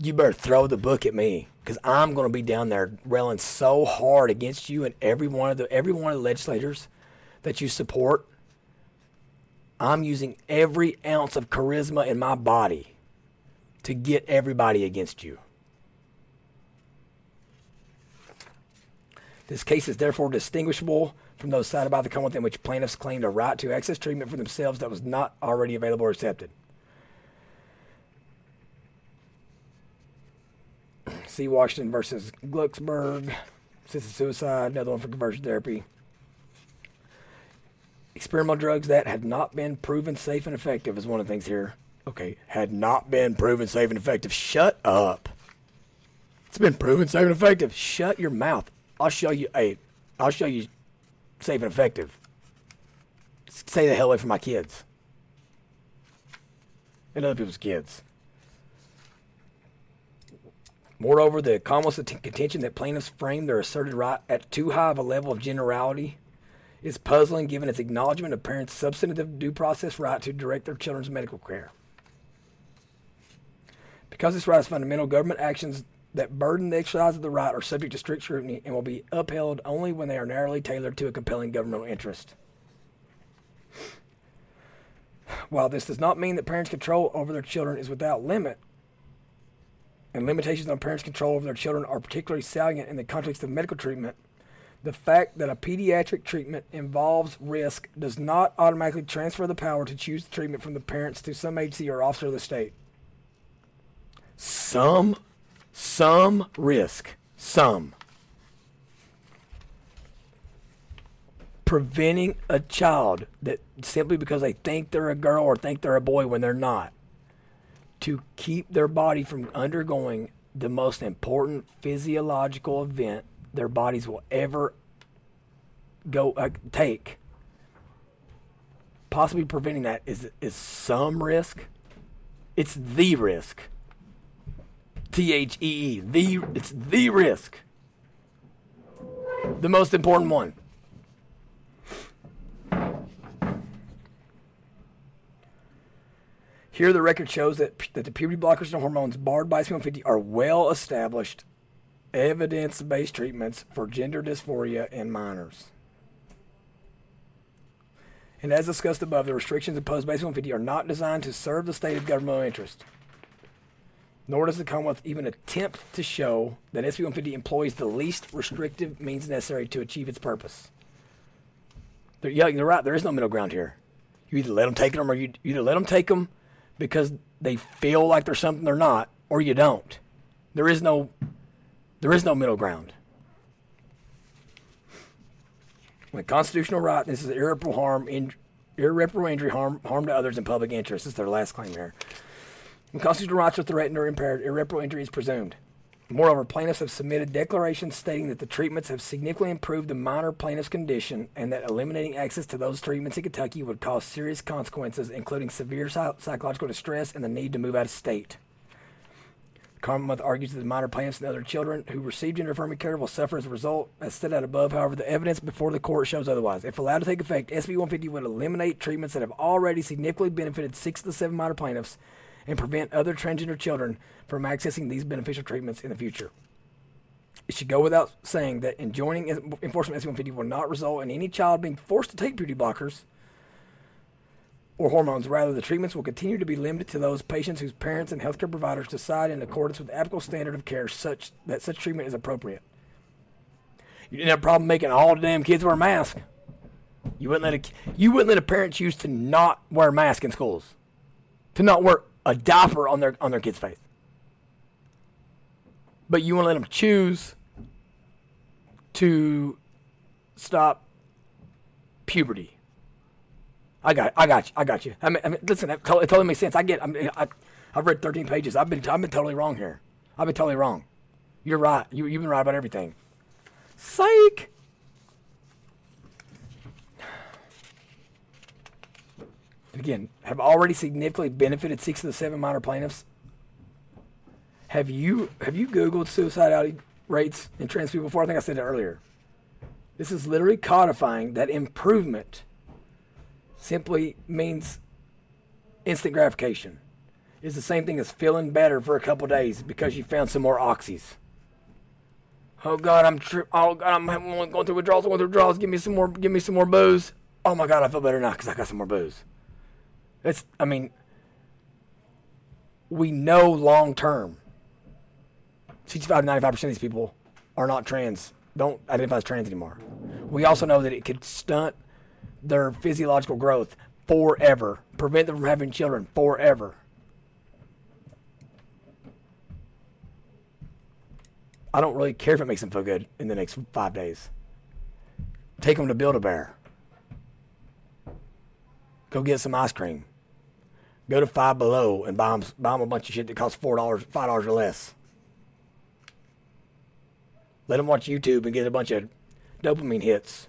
you better throw the book at me because I'm going to be down there railing so hard against you and every one of the every one of the legislators that you support. I'm using every ounce of charisma in my body to get everybody against you. This case is therefore distinguishable from those cited by the Commonwealth in which plaintiffs claimed a right to access treatment for themselves that was not already available or accepted. See Washington versus Glucksberg. Assisted suicide, another one for conversion therapy. Experimental drugs that had not been proven safe and effective is one of the things here. Okay, had not been proven safe and effective. Shut up. It's been proven safe and effective. Shut your mouth. I'll show you. Hey, I'll show you safe and effective. Stay the hell away from my kids and other people's kids. Moreover, the Commonwealth's contention that plaintiffs frame their asserted right at too high of a level of generality is puzzling given its acknowledgement of parents' substantive due process right to direct their children's medical care. Because this right is fundamental, government actions that burden the exercise of the right are subject to strict scrutiny and will be upheld only when they are narrowly tailored to a compelling governmental interest. While this does not mean that parents' control over their children is without limit, and limitations on parents' control over their children are particularly salient in the context of medical treatment, the fact that a pediatric treatment involves risk does not automatically transfer the power to choose the treatment from the parents to some agency or officer of the state. Some, some risk, some. Preventing a child that simply because they think they're a girl or think they're a boy when they're not to keep their body from undergoing the most important physiological event their bodies will ever go uh, take. Possibly preventing that is is some risk. It's the risk. T H E E. The it's the risk. The most important one. Here, the record shows that, that the puberty blockers and hormones barred by SB 150 are well established evidence based treatments for gender dysphoria in minors. And as discussed above, the restrictions imposed by SB 150 are not designed to serve the stated governmental interest. Nor does the Commonwealth even attempt to show that SB 150 employs the least restrictive means necessary to achieve its purpose. They're, yeah, they're right. There is no middle ground here. You either let them take them, or you either let them take them because they feel like they're something they're not, or you don't. There is no, there is no middle ground. When constitutional this is irreparable harm, in, irreparable injury, harm, harm to others in public interest. This is their last claim here. When constitutional rights are threatened or impaired, irreparable injury is presumed. Moreover, plaintiffs have submitted declarations stating that the treatments have significantly improved the minor plaintiff's condition and that eliminating access to those treatments in Kentucky would cause serious consequences, including severe psychological distress and the need to move out of state. Commonwealth argues that the minor plaintiffs and other children who received affirming care will suffer as a result, as set out above. However, the evidence before the court shows otherwise. If allowed to take effect, SB 150 would eliminate treatments that have already significantly benefited six of the seven minor plaintiffs and prevent other transgender children from accessing these beneficial treatments in the future. It should go without saying that enjoining enforcement of SB150 will not result in any child being forced to take puberty blockers or hormones. Rather, the treatments will continue to be limited to those patients whose parents and healthcare providers decide in accordance with the standard of care such that such treatment is appropriate. You didn't have a problem making all the damn kids wear a mask. You wouldn't let a, you wouldn't let a parent choose to not wear a mask in schools, to not wear a diaper on their on their kid's face. But you want to let them choose to stop puberty. I got, I got you, I got you. I mean, I mean listen, it totally makes sense. I get, I mean, I, I've read 13 pages. I've been, I've been totally wrong here. I've been totally wrong. You're right. You, you've been right about everything. Psych. again, have already significantly benefited six of the seven minor plaintiffs. Have you have you Googled suicidality rates in trans people before? I think I said it earlier. This is literally codifying that improvement simply means instant gratification. It's the same thing as feeling better for a couple days because you found some more oxys. Oh God, I'm tri- oh God, I'm going through withdrawals, going through withdrawals. Give me some more, give me some more booze. Oh my God, I feel better now because I got some more booze. It's, I mean, we know long term, 65 to 95% of these people are not trans, don't identify as trans anymore. We also know that it could stunt their physiological growth forever, prevent them from having children forever. I don't really care if it makes them feel good in the next five days. Take them to Build a Bear. Go get some ice cream. Go to Five Below and buy them, buy them a bunch of shit that costs four dollars, five dollars or less. Let them watch YouTube and get a bunch of dopamine hits.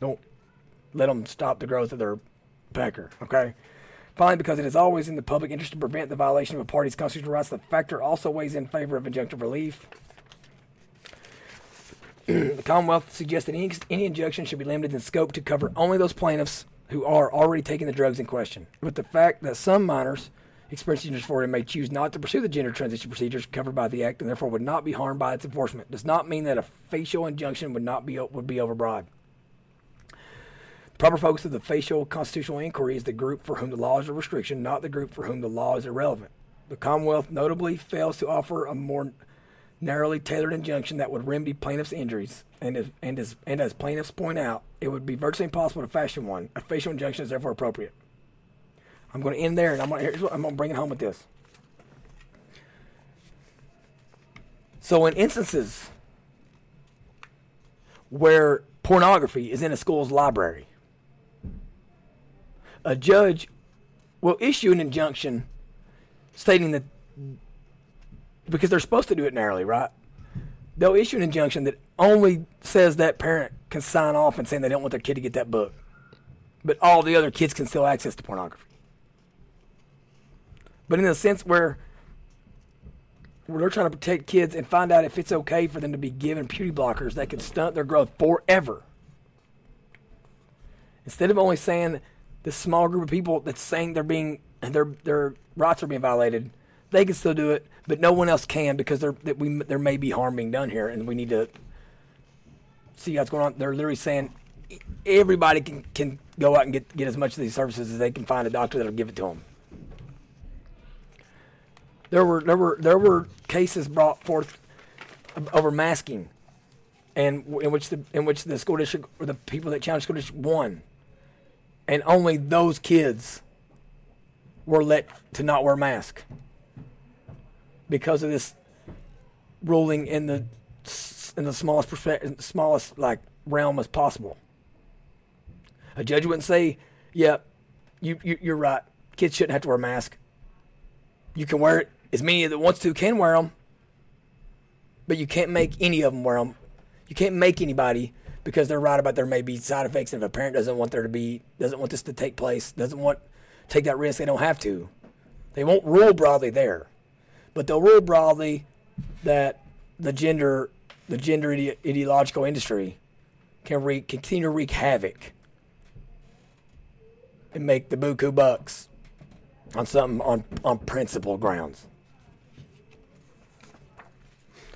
Don't let them stop the growth of their pecker. Okay. Finally, because it is always in the public interest to prevent the violation of a party's constitutional rights, the factor also weighs in favor of injunctive relief. the Commonwealth suggests that any, any injunction should be limited in scope to cover only those plaintiffs who are already taking the drugs in question. But the fact that some minors experiencing dysphoria may choose not to pursue the gender transition procedures covered by the act and therefore would not be harmed by its enforcement does not mean that a facial injunction would not be would be overbroad. Proper focus of the facial constitutional inquiry is the group for whom the law is a restriction, not the group for whom the law is irrelevant. The Commonwealth notably fails to offer a more narrowly tailored injunction that would remedy plaintiff's injuries. And as, and, as, and as plaintiffs point out, it would be virtually impossible to fashion one. A facial injunction is therefore appropriate. I'm going to end there, and I'm going to, I'm going to bring it home with this. So, in instances where pornography is in a school's library, a judge will issue an injunction stating that because they're supposed to do it narrowly, right? They'll issue an injunction that only says that parent can sign off and saying they don't want their kid to get that book, but all the other kids can still access to pornography. But in a sense where where they're trying to protect kids and find out if it's okay for them to be given puberty blockers that could stunt their growth forever. Instead of only saying this small group of people that's saying they're being their their rights are being violated, they can still do it, but no one else can because there that we there may be harm being done here, and we need to see what's going on. They're literally saying everybody can can go out and get get as much of these services as they can find a doctor that'll give it to them. There were there were there were cases brought forth over masking, and in which the in which the school district or the people that challenged school district won, and only those kids were let to not wear mask because of this ruling in the in the smallest smallest like realm as possible. A judge wouldn't say, "Yeah, you, you you're right. Kids shouldn't have to wear mask. You can wear it as many that wants to can wear them, but you can't make any of them wear them. You can't make anybody because they're right about there may be side effects, and if a parent doesn't want there to be, doesn't want this to take place, doesn't want take that risk, they don't have to. They won't rule broadly there, but they'll rule broadly that the gender, the gender ide- ideological industry can continue to wreak havoc and make the buku bucks on something on on principle grounds.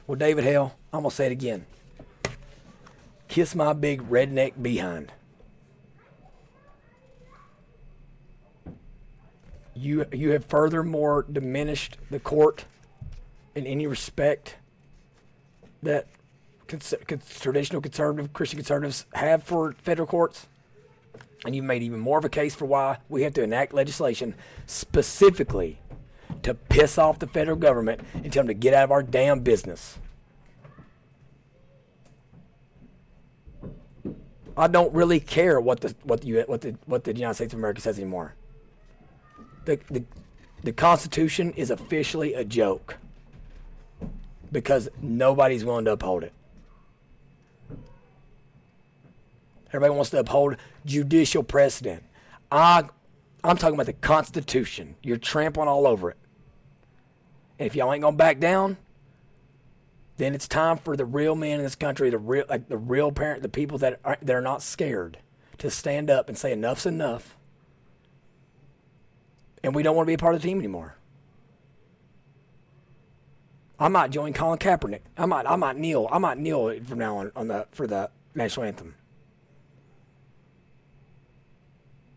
Well, David Hale, I'm gonna say it again. Kiss my big redneck behind. You you have furthermore diminished the court in any respect that cons- cons- traditional conservative Christian conservatives have for federal courts. And you've made even more of a case for why we have to enact legislation specifically to piss off the federal government and tell them to get out of our damn business. I don't really care what the what the what the what the United States of America says anymore. The the the Constitution is officially a joke because nobody's willing to uphold it. Everybody wants to uphold judicial precedent. I, I'm talking about the Constitution. You're trampling all over it. And if y'all ain't gonna back down, then it's time for the real men in this country, the real, like the real parent, the people that are, that are not scared, to stand up and say enough's enough. And we don't want to be a part of the team anymore. I might join Colin Kaepernick. I might, I might kneel. I might kneel from now on on the for the national anthem.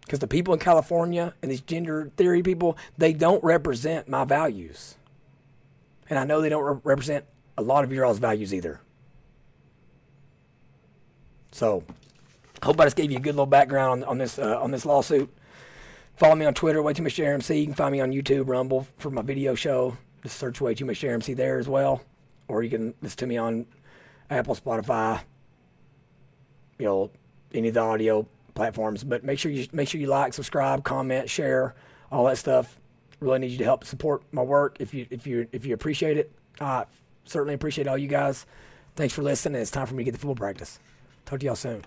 Because the people in California and these gender theory people, they don't represent my values. And I know they don't re- represent a lot of your all's values either. So, hope I just gave you a good little background on, on this uh, on this lawsuit. Follow me on Twitter, Way Too Much JRMC. You can find me on YouTube, Rumble for my video show. Just search Way Too Much JRMC there as well, or you can listen to me on Apple, Spotify, you know, any of the audio platforms. But make sure you make sure you like, subscribe, comment, share, all that stuff. Really need you to help support my work if you if you if you appreciate it. I certainly appreciate all you guys. Thanks for listening. It's time for me to get to football practice. Talk to y'all soon.